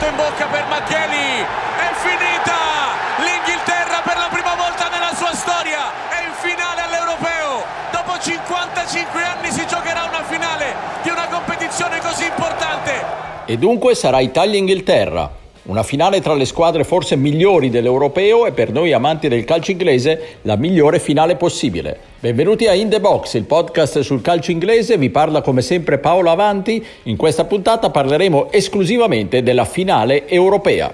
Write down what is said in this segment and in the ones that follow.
Scudetto in bocca per Macchieli, è finita! L'Inghilterra per la prima volta nella sua storia è in finale all'Europeo. Dopo 55 anni si giocherà una finale di una competizione così importante. E dunque sarà Italia-Inghilterra, una finale tra le squadre forse migliori dell'Europeo e per noi amanti del calcio inglese la migliore finale possibile. Benvenuti a In The Box, il podcast sul calcio inglese, vi parla come sempre Paolo Avanti. In questa puntata parleremo esclusivamente della finale europea.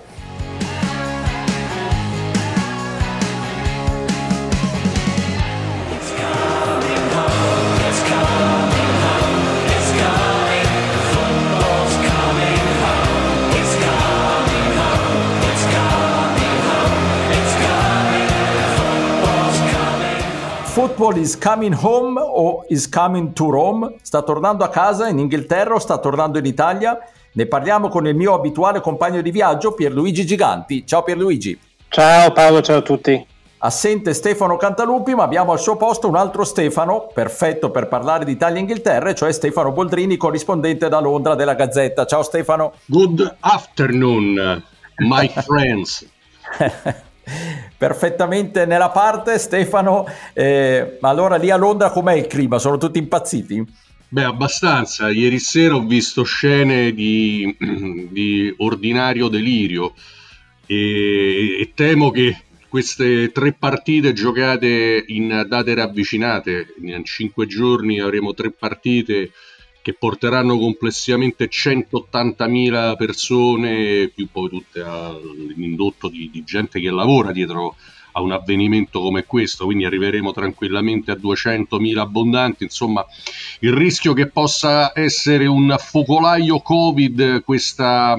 Football is coming home o is coming to Rome? Sta tornando a casa in Inghilterra o sta tornando in Italia? Ne parliamo con il mio abituale compagno di viaggio Pierluigi Giganti. Ciao Pierluigi. Ciao Paolo, ciao a tutti. Assente Stefano Cantalupi, ma abbiamo al suo posto un altro Stefano, perfetto per parlare di Italia e Inghilterra, cioè Stefano Boldrini, corrispondente da Londra della Gazzetta. Ciao Stefano. Good afternoon, my friends. perfettamente nella parte Stefano eh, ma allora lì a Londra com'è il clima? sono tutti impazziti? Beh, abbastanza. Ieri sera ho visto scene di, di ordinario delirio e, e, temo che queste tre partite giocate in date ravvicinate, in cinque giorni avremo tre partite che porteranno complessivamente 180.000 persone, più poi tutte l'indotto di, di gente che lavora dietro a un avvenimento come questo, quindi arriveremo tranquillamente a 200.000 abbondanti, insomma il rischio che possa essere un focolaio Covid questa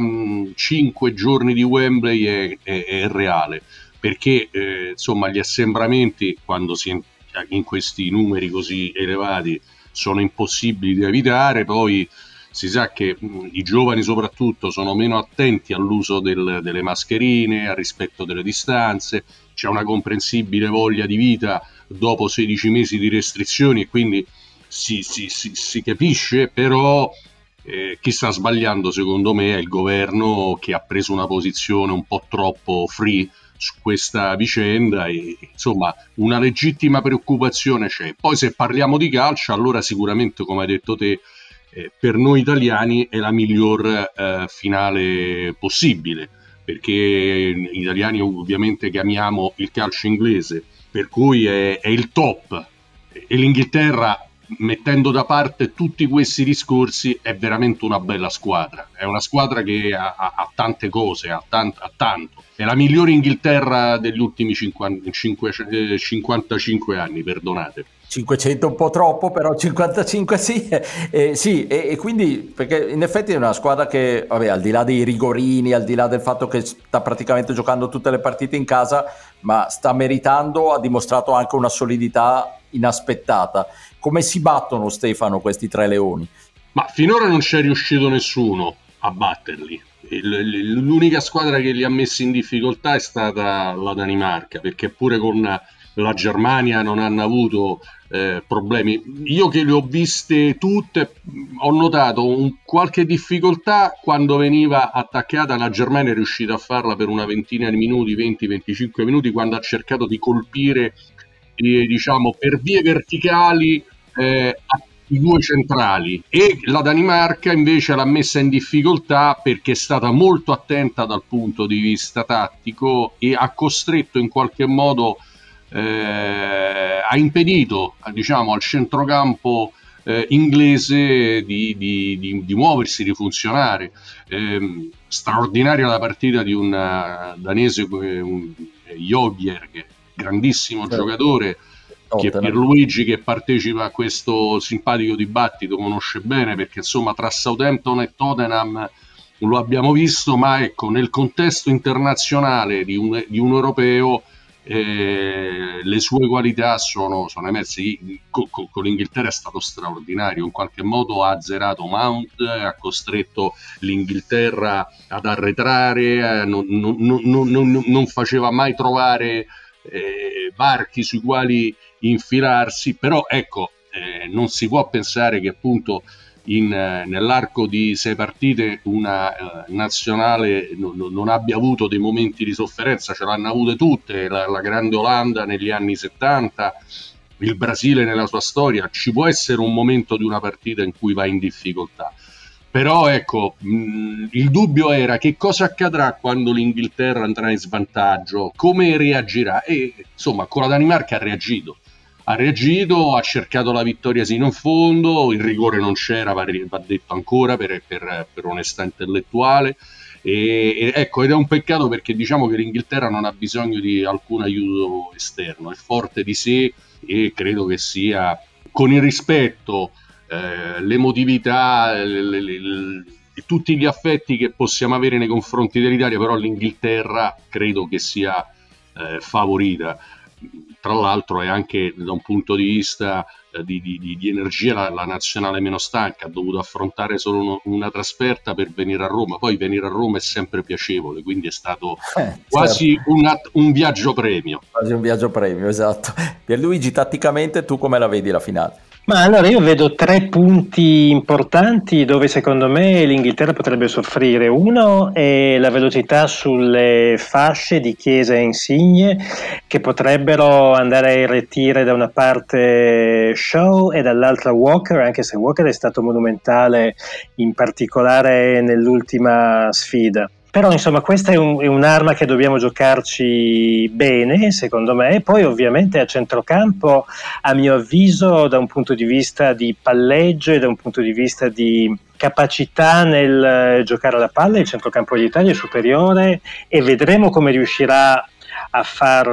5 giorni di Wembley è, è, è reale, perché eh, insomma gli assembramenti quando si è in questi numeri così elevati sono impossibili da evitare, poi si sa che mh, i giovani soprattutto sono meno attenti all'uso del, delle mascherine, al rispetto delle distanze, c'è una comprensibile voglia di vita dopo 16 mesi di restrizioni e quindi si, si, si, si capisce, però eh, chi sta sbagliando secondo me è il governo che ha preso una posizione un po' troppo free su questa vicenda e insomma una legittima preoccupazione c'è. Poi se parliamo di calcio, allora sicuramente come hai detto te, eh, per noi italiani è la miglior eh, finale possibile, perché gli italiani ovviamente chiamiamo il calcio inglese, per cui è, è il top e l'Inghilterra mettendo da parte tutti questi discorsi, è veramente una bella squadra. È una squadra che ha, ha, ha tante cose, ha, tant- ha, tanto. È la migliore Inghilterra degli ultimi 50, 5, 55 anni, perdonate. 500 un po' troppo, però 55 sì, eh, sì e, e, quindi perché in effetti è una squadra che, vabbè, al di là dei rigorini, al di là del fatto che sta praticamente giocando tutte le partite in casa, ma sta meritando, ha dimostrato anche una solidità inaspettata. Come si battono, Stefano, questi tre leoni? Ma finora non c'è riuscito nessuno a batterli. L'unica squadra che li ha messi in difficoltà è stata la Danimarca, perché pure con la Germania non hanno avuto eh, problemi. Io che le ho viste tutte, ho notato un, qualche difficoltà quando veniva attaccata. La Germania è riuscita a farla per una ventina di minuti, 20-25 minuti, quando ha cercato di colpire eh, diciamo, per vie verticali eh, i due centrali e la Danimarca invece l'ha messa in difficoltà perché è stata molto attenta dal punto di vista tattico e ha costretto in qualche modo eh, ha impedito diciamo, al centrocampo eh, inglese di, di, di, di, muoversi, di funzionare. Eh, straordinaria la partita di un uh, danese, un Jobjerg, grandissimo sì. giocatore che Pierluigi che partecipa a questo simpatico dibattito conosce bene perché insomma tra Southampton e Tottenham lo abbiamo visto ma ecco nel contesto internazionale di un, di un europeo eh, le sue qualità sono, sono emerse con, con, con, l'Inghilterra è stato straordinario in qualche modo ha azzerato Mount ha costretto l'Inghilterra ad arretrare eh, non, non, non, non faceva mai trovare eh, varchi sui quali infilarsi, però ecco, eh, non si può pensare che appunto in, eh, nell'arco di sei partite una uh, nazionale non, non, abbia avuto dei momenti di sofferenza, ce l'hanno avute tutte, la, la, grande Olanda negli anni 70, il Brasile nella sua storia, ci può essere un momento di una partita in cui va in difficoltà. Però ecco, mh, il dubbio era che cosa accadrà quando l'Inghilterra andrà in svantaggio, come reagirà e insomma con la Danimarca ha reagito ha reagito, ha cercato la vittoria sino in fondo, il rigore non c'era, va, va detto ancora per, per, per onestà intellettuale. E, ecco, ed è un peccato perché diciamo che l'Inghilterra non ha bisogno di alcun aiuto esterno, è forte di sé e credo che sia con il rispetto, eh, l'emotività, le, le, le, tutti gli affetti che possiamo avere nei confronti dell'Italia, però l'Inghilterra credo che sia eh, favorita tra l'altro è anche da un punto di vista eh, di, di, di, energia la, la, nazionale meno stanca, ha dovuto affrontare solo uno, una trasferta per venire a Roma, poi venire a Roma è sempre piacevole, quindi è stato eh, quasi certo. un, un, viaggio premio. Quasi un viaggio premio, esatto. Pierluigi, tatticamente tu come la vedi la finale? Ma allora io vedo tre punti importanti dove secondo me l'Inghilterra potrebbe soffrire. Uno è la velocità sulle fasce di Chiesa e Insigne che potrebbero andare a irretire da una parte Shaw e dall'altra Walker, anche se Walker è stato monumentale in particolare nell'ultima sfida. Però insomma questa è, un, è, un'arma che dobbiamo giocarci bene, secondo me, e poi ovviamente a centrocampo, a mio avviso, da un punto di vista di palleggio e da un punto di vista di capacità nel giocare alla palla, il centrocampo dell'Italia è superiore e vedremo come riuscirà a far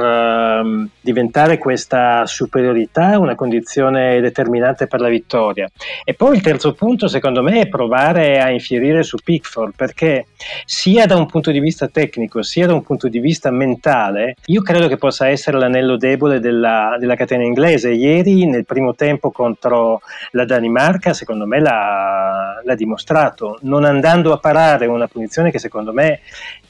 uh, diventare questa superiorità una condizione determinante per la vittoria. E poi il terzo punto, secondo me, è provare a infierire su Pickford, perché sia da un punto di vista tecnico, sia da un punto di vista mentale, io credo che possa essere l'anello debole della, della catena inglese. Ieri, nel primo tempo contro la Danimarca, secondo me l'ha, l'ha dimostrato, non andando a parare una punizione che secondo me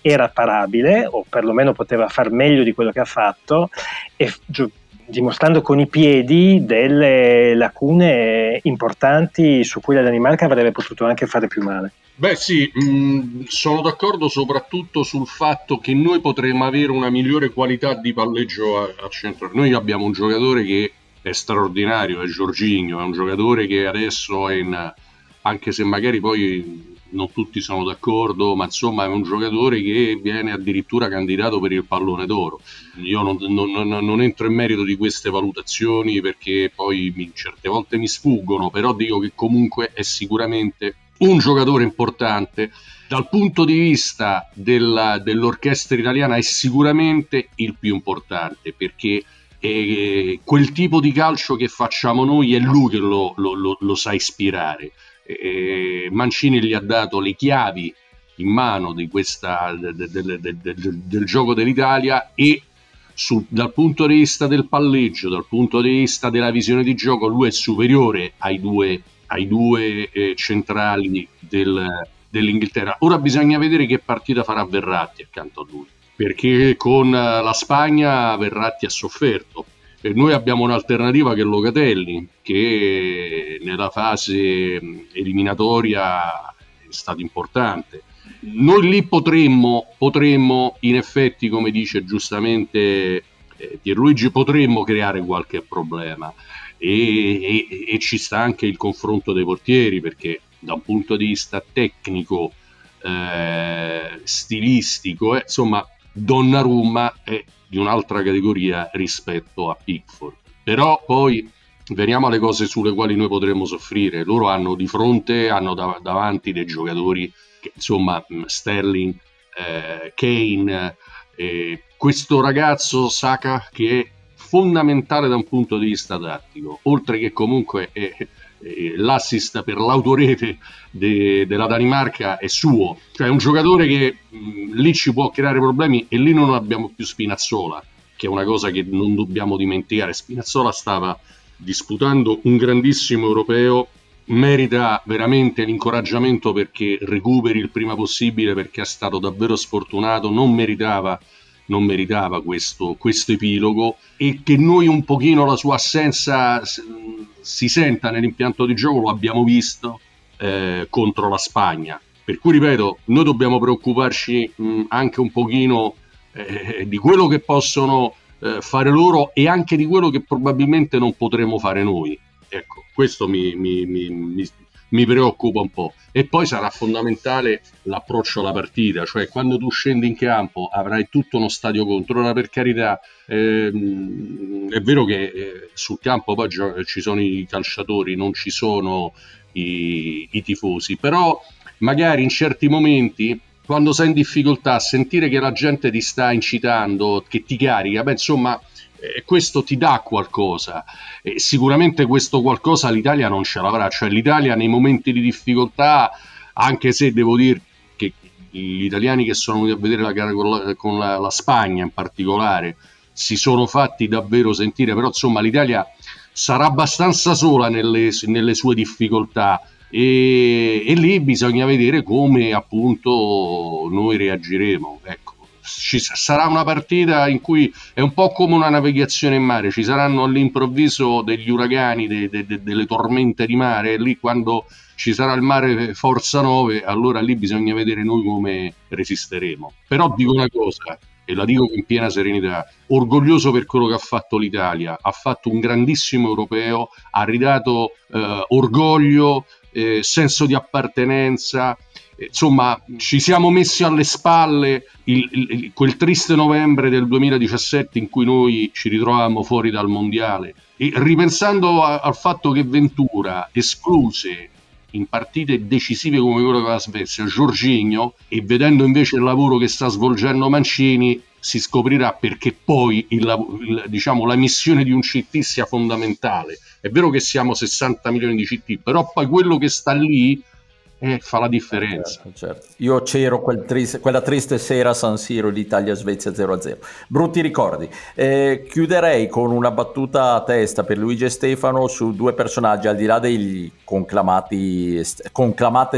era parabile, o perlomeno poteva far meglio di quello che ha fatto, e gio- dimostrando con i piedi delle lacune importanti su cui la Danimarca avrebbe potuto anche fare più male. Beh sì, mh, mm, sono d'accordo soprattutto sul fatto che noi potremmo avere una migliore qualità di palleggio a, a centro. Noi abbiamo un giocatore che è straordinario, è Giorginio, è un giocatore che adesso è in, anche se magari poi non tutti sono d'accordo, ma insomma è un giocatore che viene addirittura candidato per il pallone d'oro. Io non, non, non entro in merito di queste valutazioni perché poi mi, certe volte mi sfuggono, però dico che comunque è sicuramente un giocatore importante. Dal punto di vista della, dell'orchestra italiana è sicuramente il più importante perché eh, quel tipo di calcio che facciamo noi è lui che lo, lo, lo, lo sa ispirare eh, Mancini gli ha dato le chiavi in mano questa, del, del, del, del gioco dell'Italia e su, dal punto di vista del palleggio, dal punto di vista della visione di gioco, lui è superiore ai due, ai due eh, centrali del, dell'Inghilterra. Ora bisogna vedere che partita farà Verratti accanto a lui, perché con la Spagna Verratti ha sofferto e noi abbiamo un'alternativa che è Locatelli, che nella fase eliminatoria è stato importante. Noi lì potremmo, potremmo in effetti, come dice giustamente eh, Pierluigi, potremmo creare qualche problema. E, e, e, ci sta anche il confronto dei portieri perché da un punto di vista tecnico, eh, stilistico, eh, insomma, Donnarumma è di un'altra categoria rispetto a Pickford. Però poi veniamo alle cose sulle quali noi potremmo soffrire. Loro hanno di fronte, hanno dav- davanti dei giocatori, che, insomma, mm, Sterling, eh, Kane, eh, questo ragazzo Saka che è fondamentale da un punto di vista tattico, oltre che comunque è, l'assist per l'autorete de, della Danimarca è suo, cioè è un giocatore che mh, lì ci può creare problemi e lì non abbiamo più Spinazzola, che è una cosa che non dobbiamo dimenticare. Spinazzola stava disputando un grandissimo europeo, merita veramente l'incoraggiamento perché recuperi il prima possibile perché è stato davvero sfortunato, non meritava non meritava questo, questo epilogo e che noi un pochino la sua assenza si senta nell'impianto di gioco, lo abbiamo visto, eh, contro la Spagna. Per cui ripeto, noi dobbiamo preoccuparci mh, anche un pochino eh, di quello che possono eh, fare loro e anche di quello che probabilmente non potremo fare noi. Ecco, questo mi, mi, mi, mi preoccupa un po'. E poi sarà fondamentale l'approccio alla partita, cioè quando tu scendi in campo avrai tutto uno stadio contro. Ora, per carità, ehm, è vero che eh, sul campo poi ci sono i calciatori, non ci sono i, i tifosi, però magari in certi momenti quando sei in difficoltà, sentire che la gente ti sta incitando, che ti carica, beh, insomma, eh, questo ti dà qualcosa. E sicuramente questo qualcosa l'Italia non ce l'avrà, cioè l'Italia nei momenti di difficoltà, anche se devo dire che gli italiani che sono venuti a vedere la gara con la, con la, la Spagna in particolare si sono fatti davvero sentire, però insomma l'Italia sarà abbastanza sola nelle, nelle sue difficoltà e, e, lì bisogna vedere come appunto noi reagiremo. Ecco. Ci sarà una partita in cui è un po' come una navigazione in mare, ci saranno all'improvviso degli uragani, de, de, de, delle tormente di mare, e lì quando ci sarà il mare forza 9, allora lì bisogna vedere noi come resisteremo. Però dico una cosa, e la dico in piena serenità, orgoglioso per quello che ha fatto l'Italia, ha fatto un grandissimo europeo, ha ridato eh, orgoglio, eh, senso di appartenenza, insomma ci siamo messi alle spalle il, il, quel triste novembre del 2017 in cui noi ci ritrovavamo fuori dal mondiale e ripensando a, al fatto che Ventura escluse in partite decisive come quella con la Svezia, Giorginio, e vedendo invece il lavoro che sta svolgendo Mancini, si scoprirà perché poi il, il, diciamo, la missione di un CT sia fondamentale. È vero che siamo 60 milioni di CT, però poi quello che sta lì eh, fa la differenza. Certo, certo. Io c'ero quel triste, quella triste sera a San Siro l'Italia-Svezia 0-0. Brutti ricordi. Eh, chiuderei con una battuta a testa per Luigi e Stefano su due personaggi, al di là dei conclamate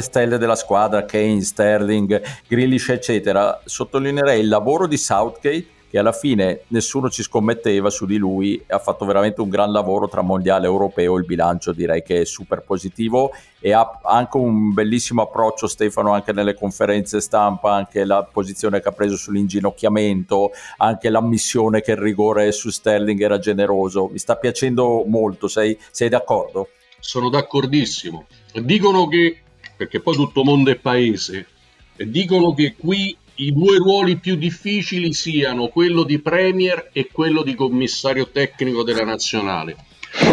stelle della squadra, Kane, Sterling, Grillish, eccetera. Sottolineerei il lavoro di Southgate che alla fine nessuno ci scommetteva su di lui ha fatto veramente un gran lavoro tra mondiale e europeo, il bilancio direi che è super positivo e ha anche un bellissimo approccio Stefano anche nelle conferenze stampa, anche la posizione che ha preso sull'inginocchiamento, anche l'ammissione che il rigore su Sterling era generoso, mi sta piacendo molto, sei, sei d'accordo? Sono d'accordissimo. Dicono che, perché poi tutto mondo è paese, dicono che qui i due ruoli più difficili siano quello di Premier e quello di commissario tecnico della nazionale.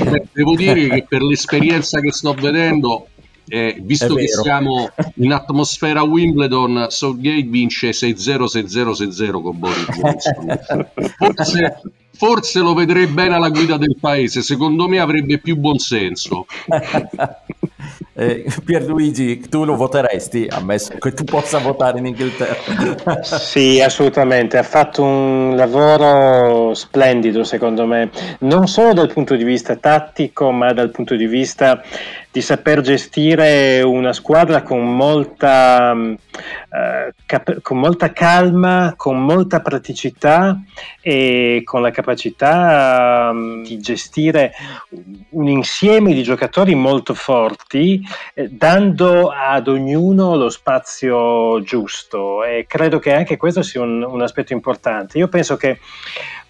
Beh, devo dire che per l'esperienza che sto vedendo, eh, visto che siamo in atmosfera Wimbledon, Southgate vince 6-0, 6-0, 6-0 con Boris Johnson. Forse, forse lo vedrei bene alla guida del paese, secondo me avrebbe più buonsenso. Eh, Pierluigi, tu lo voteresti, ammesso che tu possa votare in Inghilterra? sì, assolutamente, ha fatto un lavoro splendido secondo me, non solo dal punto di vista tattico, ma dal punto di vista di saper gestire una squadra con molta, eh, cap- con molta calma, con molta praticità e con la capacità um, di gestire un insieme di giocatori molto forti, eh, dando ad ognuno lo spazio giusto e credo che anche questo sia un, un aspetto importante. Io penso che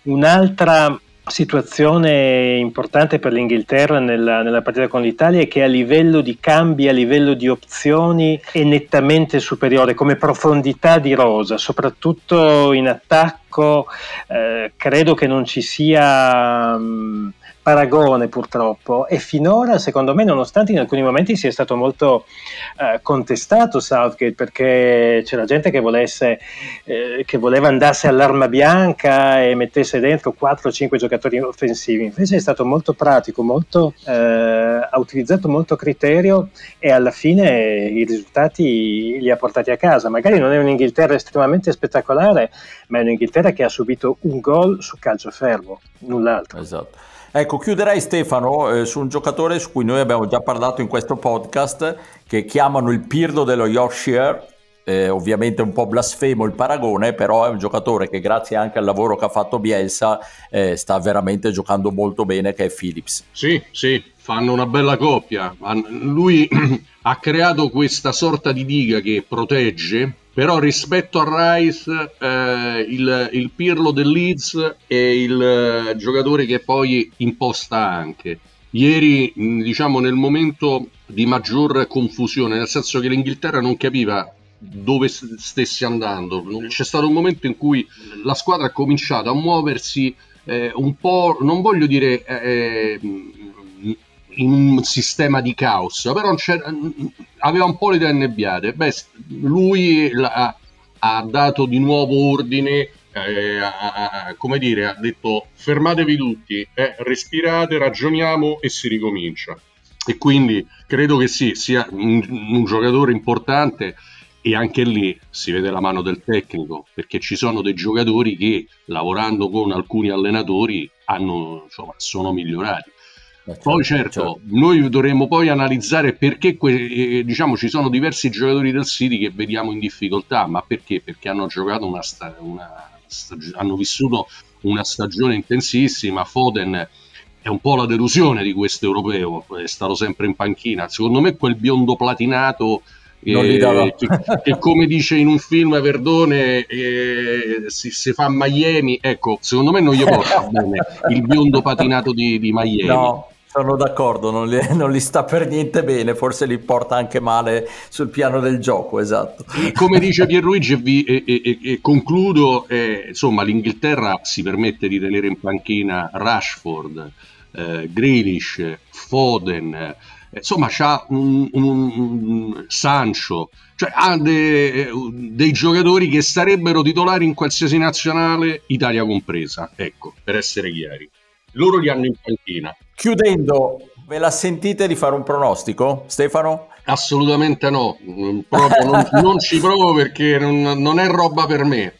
un'altra situazione importante per l'Inghilterra nella, nella, partita con l'Italia è che a livello di cambi, a livello di opzioni è nettamente superiore come profondità di rosa, soprattutto in attacco. Eh, credo che non ci sia... Mh, paragone purtroppo. E finora secondo me nonostante in alcuni momenti sia stato molto eh, contestato Southgate perché c'era gente che, volesse, eh, che voleva andasse all'arma bianca e mettesse dentro 4-5 giocatori offensivi. Invece è stato molto pratico molto, eh, ha utilizzato molto criterio e alla fine i risultati li ha portati a casa. Magari non è un'Inghilterra estremamente spettacolare ma è un'Inghilterra che ha subito un gol su calcio fermo null'altro. Esatto Ecco, chiuderei Stefano eh, su un giocatore su cui noi abbiamo già parlato in questo podcast, che chiamano il Pirlo dello Yorkshire, eh, ovviamente un po' blasfemo il paragone, però è un giocatore che grazie anche al lavoro che ha fatto Bielsa eh, sta veramente giocando molto bene, che è Phillips. Sì, sì, fanno una bella coppia. Lui ha creato questa sorta di diga che protegge, però rispetto a Rice eh, il, il, Pirlo del Leeds è il eh, giocatore che poi imposta anche. Ieri, diciamo, nel momento di maggior confusione, nel senso che l'Inghilterra non capiva dove stesse andando. C'è stato un momento in cui la squadra ha cominciato a muoversi eh, un po', non voglio dire eh, in un sistema di caos, però aveva un po' le idee annebbiate. Beh, lui ha, ha dato di nuovo ordine eh, ha, come dire, ha detto fermatevi tutti, eh, respirate, ragioniamo e si ricomincia. E quindi credo che sì, sia un, un giocatore importante e anche lì si vede la mano del tecnico, perché ci sono dei giocatori che lavorando con alcuni allenatori hanno, insomma, sono migliorati. Certo, poi certo, certo, noi dovremmo poi analizzare perché que- eh, diciamo, ci sono diversi giocatori del City che vediamo in difficoltà, ma perché? Perché hanno giocato una, sta- una stag- hanno vissuto una stagione intensissima. Foden è un po' la delusione di questo europeo, è stato sempre in panchina. Secondo me quel biondo platinato eh, che, che, come dice in un film Verdone eh, si, si, fa Miami, ecco, secondo me non gli porta bene il biondo patinato di, di Miami. No, sono d'accordo, non li, non li, sta per niente bene, forse li porta anche male sul piano del gioco, esatto. E come dice Pierluigi, vi, e, e, e concludo, eh, insomma l'Inghilterra si permette di tenere in panchina Rashford, eh, Grealish, Foden, eh, insomma c'ha un, un, un Sancho, cioè ha de, dei giocatori che sarebbero titolari in qualsiasi nazionale, Italia compresa, ecco, per essere chiari loro li hanno in panchina. Chiudendo, ve la sentite di fare un pronostico, Stefano? Assolutamente no, proprio non, non ci provo perché non, non, è roba per me.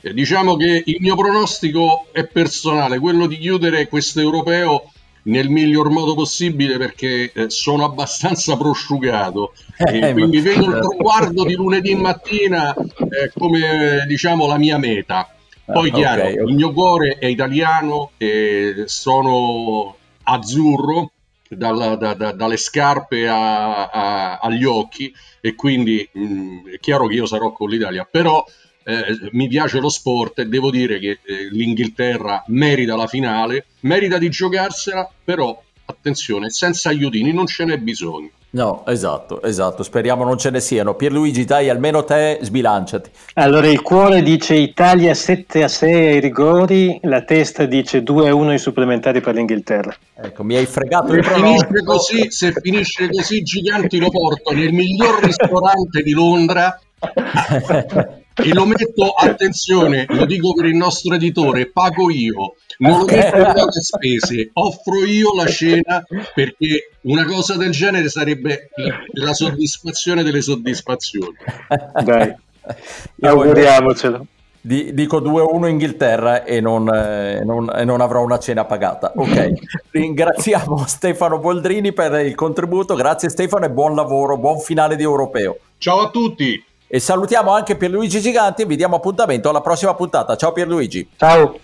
Diciamo che il mio pronostico è personale, quello di chiudere questo europeo nel miglior modo possibile perché eh, sono abbastanza prosciugato eh, quindi vedo il traguardo di lunedì mattina eh, come diciamo la mia meta. Poi chiaro, okay, okay. il mio cuore è italiano e sono azzurro dalla, da, da, dalle scarpe a, a, agli occhi e quindi mh, mm, è chiaro che io sarò con l'Italia, però eh, mi piace lo sport e devo dire che eh, l'Inghilterra merita la finale, merita di giocarsela, però attenzione, senza aiutini non ce n'è bisogno. No, esatto, esatto, speriamo non ce ne siano. Pierluigi, dai, almeno te sbilanciati. Allora, il cuore dice Italia 7 a 6 ai rigori, la testa dice 2 a 1 ai supplementari per l'Inghilterra. Ecco, mi hai fregato il finisce così, Se finisce così, Giganti lo porto nel miglior ristorante di Londra e lo metto, attenzione, lo dico per il nostro editore, pago io non lo metto le spese, offro io la cena perché una cosa del genere sarebbe la soddisfazione delle soddisfazioni. Dai, auguriamocelo. dico 2-1 Inghilterra e non, eh, non, e non, avrò una cena pagata. Ok, ringraziamo Stefano Boldrini per il contributo. Grazie Stefano e buon lavoro, buon finale di europeo. Ciao a tutti. E salutiamo anche Pierluigi Giganti e vi diamo appuntamento alla prossima puntata. Ciao Pierluigi. Ciao.